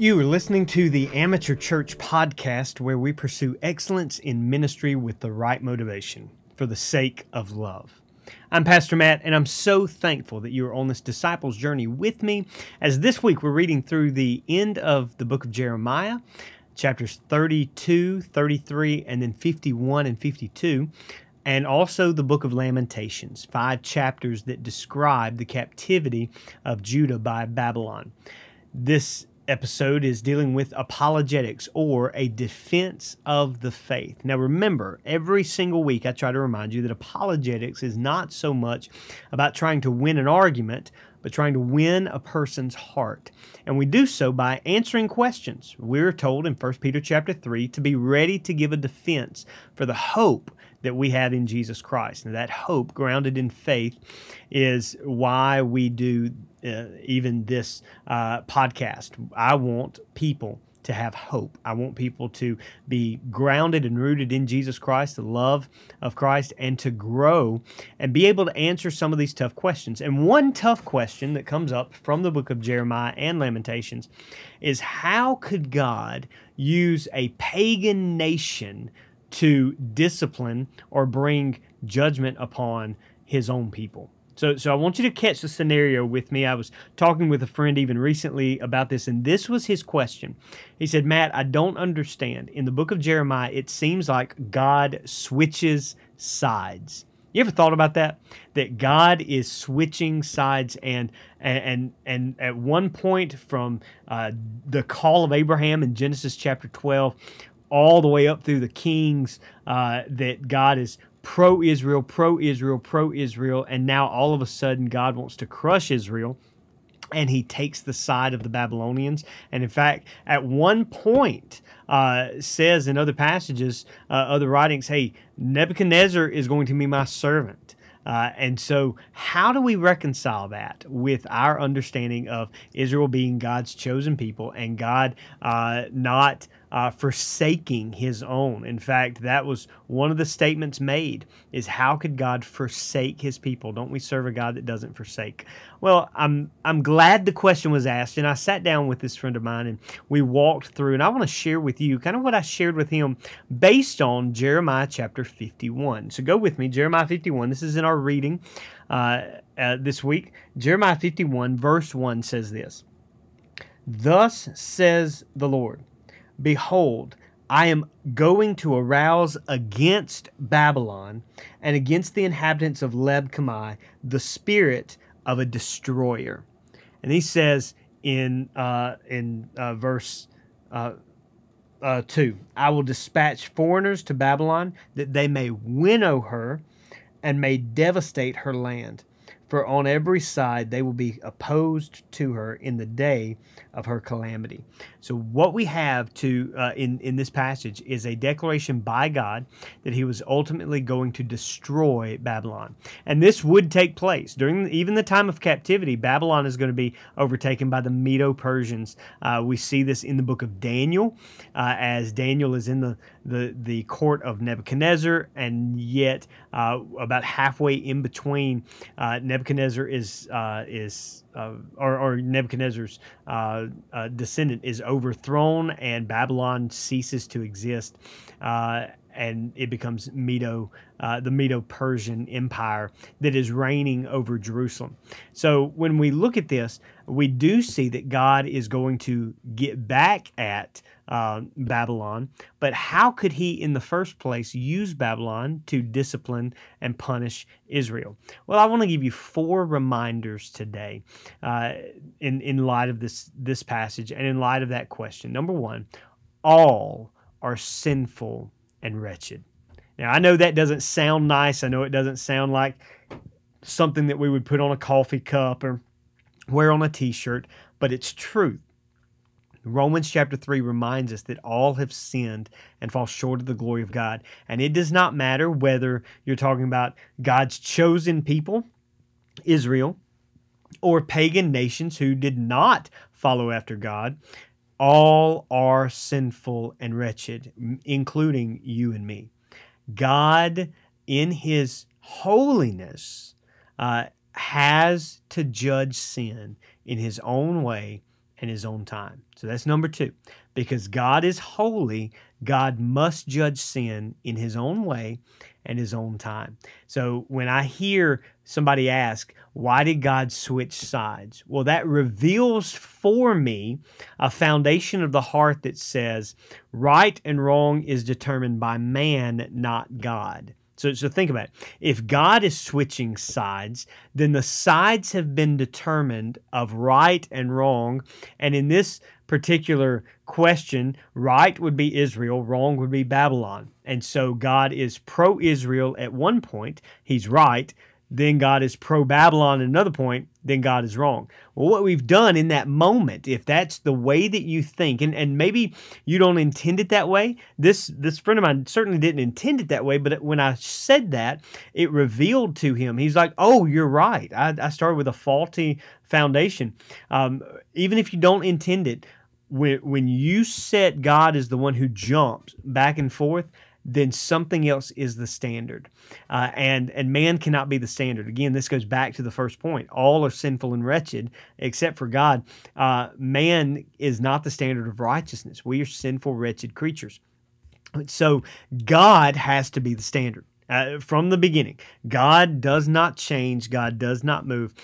You are listening to the Amateur Church podcast, where we pursue excellence in ministry with the right motivation for the sake of love. I'm Pastor Matt, and I'm so thankful that you are on this disciples journey with me. As this week we're reading through the end of the book of Jeremiah, chapters 32, 33, and then 51 and 52 and also the book of Lamentations, five chapters that describe the captivity of Judah by Babylon. This episode is dealing with apologetics or a defense of the faith. Now, remember, every single week I try to remind you that apologetics is not so much about trying to win an argument, but trying to win a person's heart. And we do so by answering questions. We're told in 1 Peter chapter 3 to be ready to give a defense for the hope that we have in Jesus Christ. And that hope, grounded in faith, is why we do uh, even this uh, podcast. I want people to have hope. I want people to be grounded and rooted in Jesus Christ, the love of Christ, and to grow and be able to answer some of these tough questions. And one tough question that comes up from the book of Jeremiah and Lamentations is how could God use a pagan nation to discipline or bring judgment upon his own people. So, so I want you to catch the scenario with me. I was talking with a friend even recently about this, and this was his question. He said, Matt, I don't understand. In the book of Jeremiah, it seems like God switches sides. You ever thought about that? That God is switching sides, and and and at one point from uh, the call of Abraham in Genesis chapter twelve, all the way up through the kings uh, that God is pro Israel, pro Israel, pro Israel, and now all of a sudden God wants to crush Israel. And he takes the side of the Babylonians. And in fact, at one point, uh, says in other passages, uh, other writings, hey, Nebuchadnezzar is going to be my servant. Uh, and so, how do we reconcile that with our understanding of Israel being God's chosen people and God uh, not uh, forsaking his own. In fact, that was one of the statements made is how could God forsake his people? Don't we serve a God that doesn't forsake? Well, I'm I'm glad the question was asked and I sat down with this friend of mine and we walked through and I want to share with you kind of what I shared with him based on Jeremiah chapter 51. So go with me, Jeremiah 51. This is in our reading uh, uh, this week. Jeremiah 51 verse 1 says this. Thus says the Lord Behold, I am going to arouse against Babylon and against the inhabitants of Leb Kamai the spirit of a destroyer. And he says in uh, in uh, verse uh, uh, two, I will dispatch foreigners to Babylon that they may winnow her and may devastate her land for on every side they will be opposed to her in the day of her calamity. So what we have to uh, in in this passage is a declaration by God that He was ultimately going to destroy Babylon, and this would take place during even the time of captivity. Babylon is going to be overtaken by the Medo-Persians. Uh, we see this in the book of Daniel, uh, as Daniel is in the the the court of Nebuchadnezzar, and yet uh, about halfway in between uh, Nebuchadnezzar is uh, is uh, or, or, Nebuchadnezzar's uh, uh, descendant is overthrown and Babylon ceases to exist, and it becomes Medo, the Medo-Persian Empire that is reigning over Jerusalem. So when we look at this, we do see that God is going to get back at uh, Babylon, but how could he, in the first place, use Babylon to discipline and punish Israel? Well, I want to give you four reminders today, uh, in in light of this this passage and in light of that question. Number one, all are sinful and wretched. Now, I know that doesn't sound nice. I know it doesn't sound like something that we would put on a coffee cup or wear on a t-shirt, but it's truth. Romans chapter 3 reminds us that all have sinned and fall short of the glory of God. And it does not matter whether you're talking about God's chosen people, Israel, or pagan nations who did not follow after God. All are sinful and wretched, including you and me. God, in His holiness, uh, has to judge sin in His own way and his own time. So that's number two. Because God is holy, God must judge sin in his own way and his own time. So when I hear somebody ask, why did God switch sides? Well, that reveals for me a foundation of the heart that says right and wrong is determined by man, not God. So, so think about it. If God is switching sides, then the sides have been determined of right and wrong. And in this particular question, right would be Israel, wrong would be Babylon. And so God is pro Israel at one point, he's right then God is pro Babylon at another point, then God is wrong. Well, what we've done in that moment, if that's the way that you think, and, and maybe you don't intend it that way, this this friend of mine certainly didn't intend it that way, but when I said that, it revealed to him, he's like, oh, you're right. I, I started with a faulty foundation. Um, even if you don't intend it, when, when you set God as the one who jumps back and forth, then something else is the standard. Uh, and, and man cannot be the standard. Again, this goes back to the first point. All are sinful and wretched except for God. Uh, man is not the standard of righteousness. We are sinful, wretched creatures. So God has to be the standard. Uh, from the beginning, God does not change, God does not move.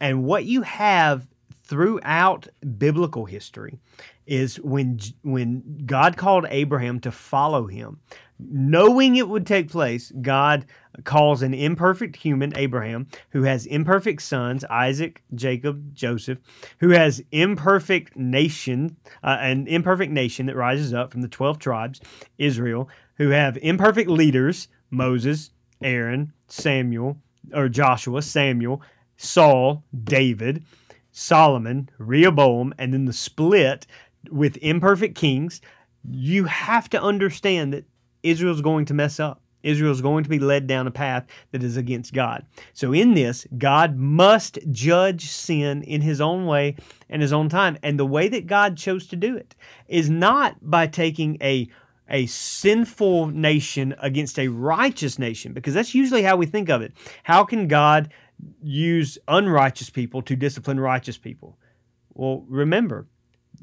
And what you have throughout biblical history is when when God called Abraham to follow him, knowing it would take place, God calls an imperfect human, Abraham, who has imperfect sons, Isaac, Jacob, Joseph, who has imperfect nation, uh, an imperfect nation that rises up from the 12 tribes, Israel, who have imperfect leaders, Moses, Aaron, Samuel, or Joshua, Samuel, Saul, David, Solomon, Rehoboam, and then the split with imperfect kings. You have to understand that Israel's going to mess up. Israel's going to be led down a path that is against God. So, in this, God must judge sin in his own way and his own time. And the way that God chose to do it is not by taking a a sinful nation against a righteous nation, because that's usually how we think of it. How can God use unrighteous people to discipline righteous people? Well, remember,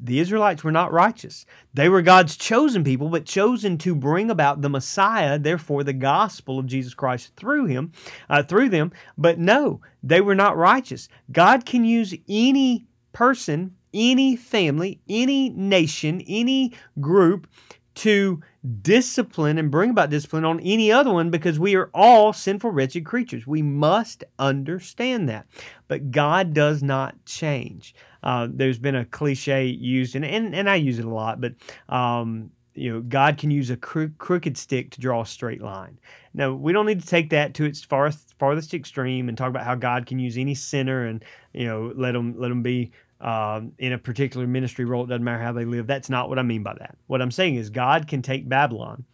the Israelites were not righteous. They were God's chosen people, but chosen to bring about the Messiah, therefore the gospel of Jesus Christ through him, uh, through them. But no, they were not righteous. God can use any person, any family, any nation, any group to discipline and bring about discipline on any other one because we are all sinful, wretched creatures. We must understand that. But God does not change. Uh, there's been a cliche used, and, and, and I use it a lot, but um, you know, God can use a cro- crooked stick to draw a straight line. Now, we don't need to take that to its farthest, farthest extreme and talk about how God can use any sinner and you know let them let them be um, in a particular ministry role. It doesn't matter how they live. That's not what I mean by that. What I'm saying is God can take Babylon,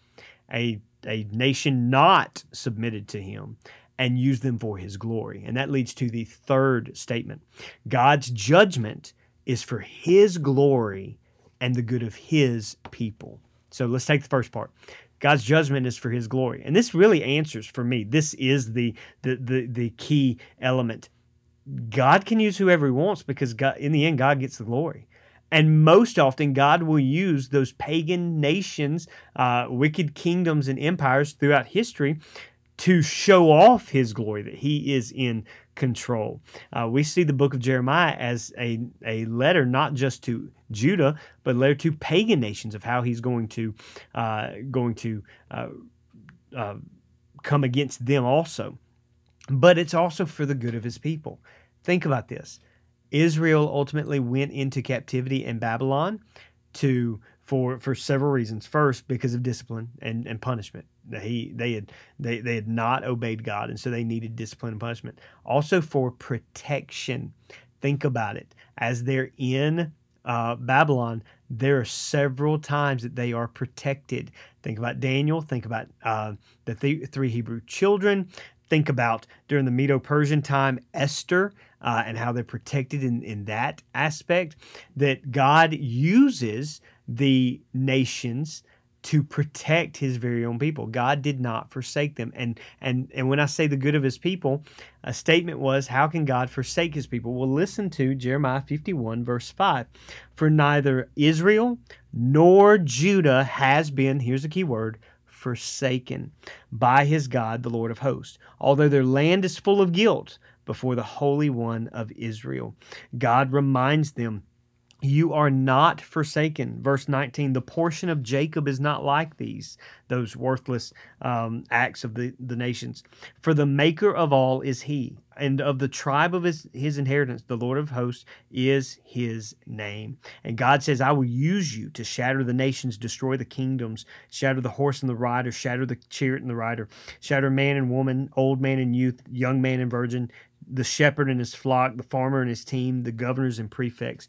a a nation not submitted to Him, and use them for his glory. And that leads to the third statement God's judgment is for his glory and the good of his people. So let's take the first part. God's judgment is for his glory. And this really answers for me. This is the the the, the key element. God can use whoever he wants because God in the end God gets the glory. And most often, God will use those pagan nations, uh, wicked kingdoms, and empires throughout history to show off his glory, that he is in control. Uh, we see the book of Jeremiah as a, a letter not just to Judah, but a letter to pagan nations of how he's going to uh, going to uh, uh, come against them also. But it's also for the good of his people. Think about this. Israel ultimately went into captivity in Babylon to for for several reasons. First, because of discipline and, and punishment. He they had they, they had not obeyed God, and so they needed discipline and punishment. Also for protection. Think about it. As they're in uh, Babylon, there are several times that they are protected. Think about Daniel. Think about uh, the th- three Hebrew children. Think about during the Medo Persian time, Esther uh, and how they're protected in, in that aspect. That God uses the nations to protect his very own people. God did not forsake them. And and and when I say the good of his people, a statement was, how can God forsake his people? Well, listen to Jeremiah 51 verse 5. For neither Israel nor Judah has been, here's a key word, forsaken by his God, the Lord of hosts, although their land is full of guilt before the Holy One of Israel. God reminds them you are not forsaken. Verse 19, the portion of Jacob is not like these, those worthless um, acts of the, the nations. For the maker of all is he, and of the tribe of his, his inheritance, the Lord of hosts is his name. And God says, I will use you to shatter the nations, destroy the kingdoms, shatter the horse and the rider, shatter the chariot and the rider, shatter man and woman, old man and youth, young man and virgin, the shepherd and his flock, the farmer and his team, the governors and prefects.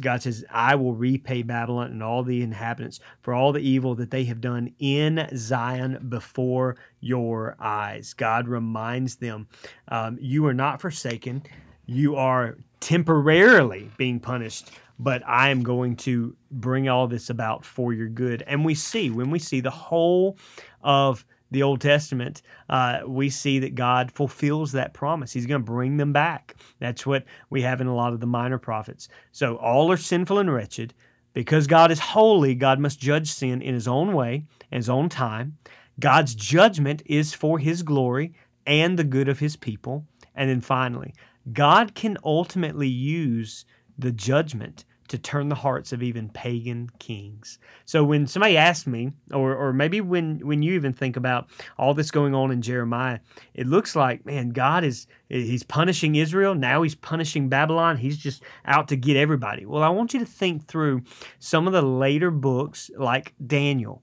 God says, I will repay Babylon and all the inhabitants for all the evil that they have done in Zion before your eyes. God reminds them, um, You are not forsaken. You are temporarily being punished, but I am going to bring all this about for your good. And we see, when we see the whole of the Old Testament, uh, we see that God fulfills that promise. He's going to bring them back. That's what we have in a lot of the minor prophets. So all are sinful and wretched. Because God is holy, God must judge sin in His own way, in His own time. God's judgment is for His glory and the good of His people. And then finally, God can ultimately use the judgment to turn the hearts of even pagan kings. So when somebody asks me, or or maybe when when you even think about all this going on in Jeremiah, it looks like man, God is he's punishing Israel. Now he's punishing Babylon. He's just out to get everybody. Well, I want you to think through some of the later books like Daniel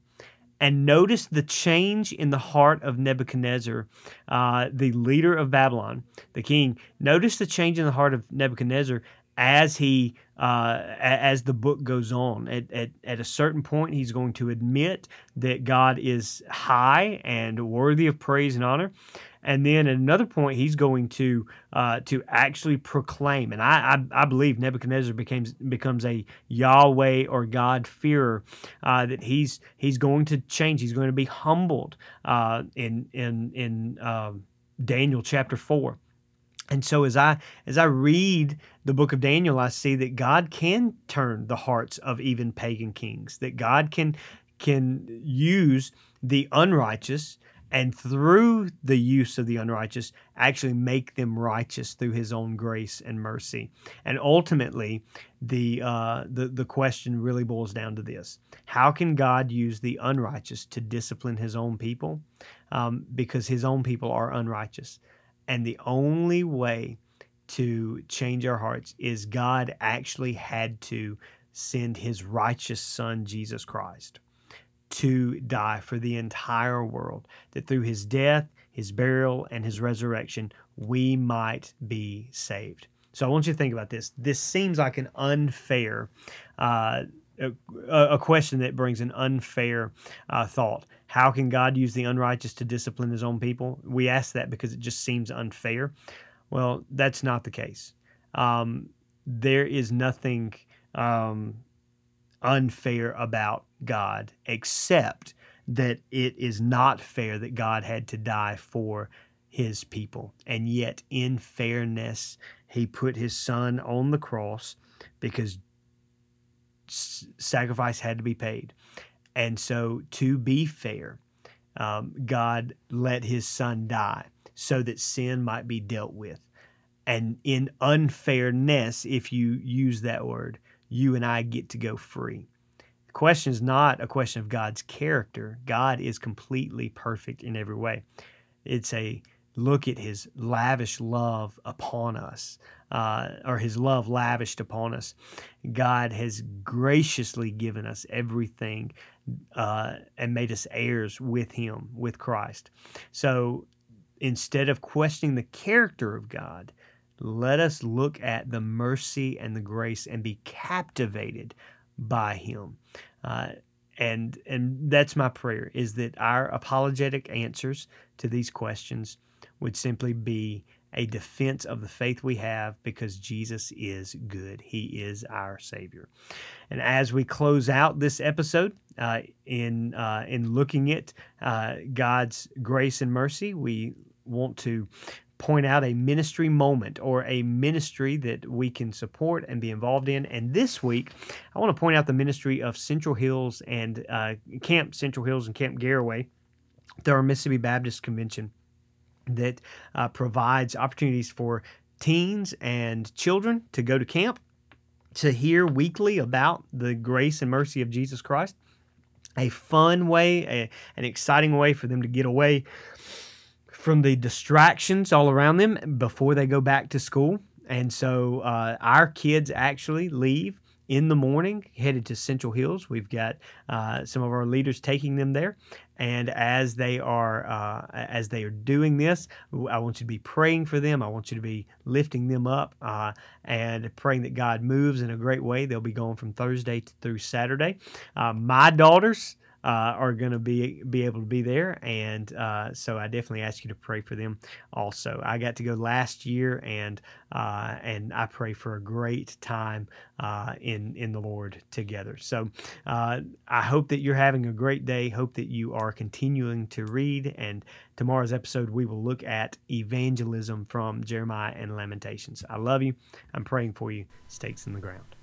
and notice the change in the heart of Nebuchadnezzar, uh, the leader of Babylon, the king. Notice the change in the heart of Nebuchadnezzar as he uh, as the book goes on. At, at, at a certain point, he's going to admit that God is high and worthy of praise and honor. And then at another point, he's going to uh, to actually proclaim. And I, I, I, believe Nebuchadnezzar becomes becomes a Yahweh or God fearer. Uh, that he's he's going to change. He's going to be humbled uh, in in in um, Daniel chapter four. And so as I as I read the book of Daniel, I see that God can turn the hearts of even pagan kings, that God can can use the unrighteous and through the use of the unrighteous actually make them righteous through his own grace and mercy. And ultimately the uh, the the question really boils down to this. How can god use the unrighteous to discipline his own people? Um, because his own people are unrighteous and the only way to change our hearts is God actually had to send his righteous son, Jesus Christ, to die for the entire world, that through his death, his burial, and his resurrection, we might be saved. So I want you to think about this. This seems like an unfair uh, a, a, question that brings an unfair uh, thought. How can God use the unrighteous to discipline his own people? We ask that because it just seems unfair. Well, that's not the case. Um, there is nothing um, unfair about God except that it is not fair that God had to die for his people. And yet, in fairness, he put his son on the cross because sacrifice had to be paid. And so, to be fair, um, God let his son die so that sin might be dealt with. And in unfairness, if you use that word, you and I get to go free. The question is not a question of God's character. God is completely perfect in every way. It's a look at his lavish love upon us, uh, or his love lavished upon us. God has graciously given us everything uh, and made us heirs with him, with Christ. So instead of questioning the character of God, let us look at the mercy and the grace and be captivated by him. Uh, and and that's my prayer is that our apologetic answers to these questions would simply be a defense of the faith we have because Jesus is good. He is our Savior. And as we close out this episode, uh, in uh, in looking at uh, God's grace and mercy, we want to point out a ministry moment or a ministry that we can support and be involved in. And this week, I want to point out the ministry of Central Hills and uh, Camp Central Hills and Camp Garaywa. They're a Mississippi Baptist Convention that uh, provides opportunities for teens and children to go to camp to hear weekly about the grace and mercy of Jesus Christ. A fun way, a, an exciting way for them to get away from the distractions all around them before they go back to school. And so uh, our kids actually leave in the morning, headed to Central Hills. We've got uh, some of our leaders taking them there, and as they are uh, as they are doing this, I want you to be praying for them. I want you to be lifting them up uh, and praying that God moves in a great way. They'll be going from Thursday through Saturday. Uh, my daughters uh, are going to be be able to be there, and uh, so I definitely ask you to pray for them. Also, I got to go last year, and uh, and I pray for a great time uh, in in the Lord together. So uh, I hope that you're having a great day. Hope that you are continuing to read. And tomorrow's episode, we will look at evangelism from Jeremiah and Lamentations. I love you. I'm praying for you. Stakes in the ground.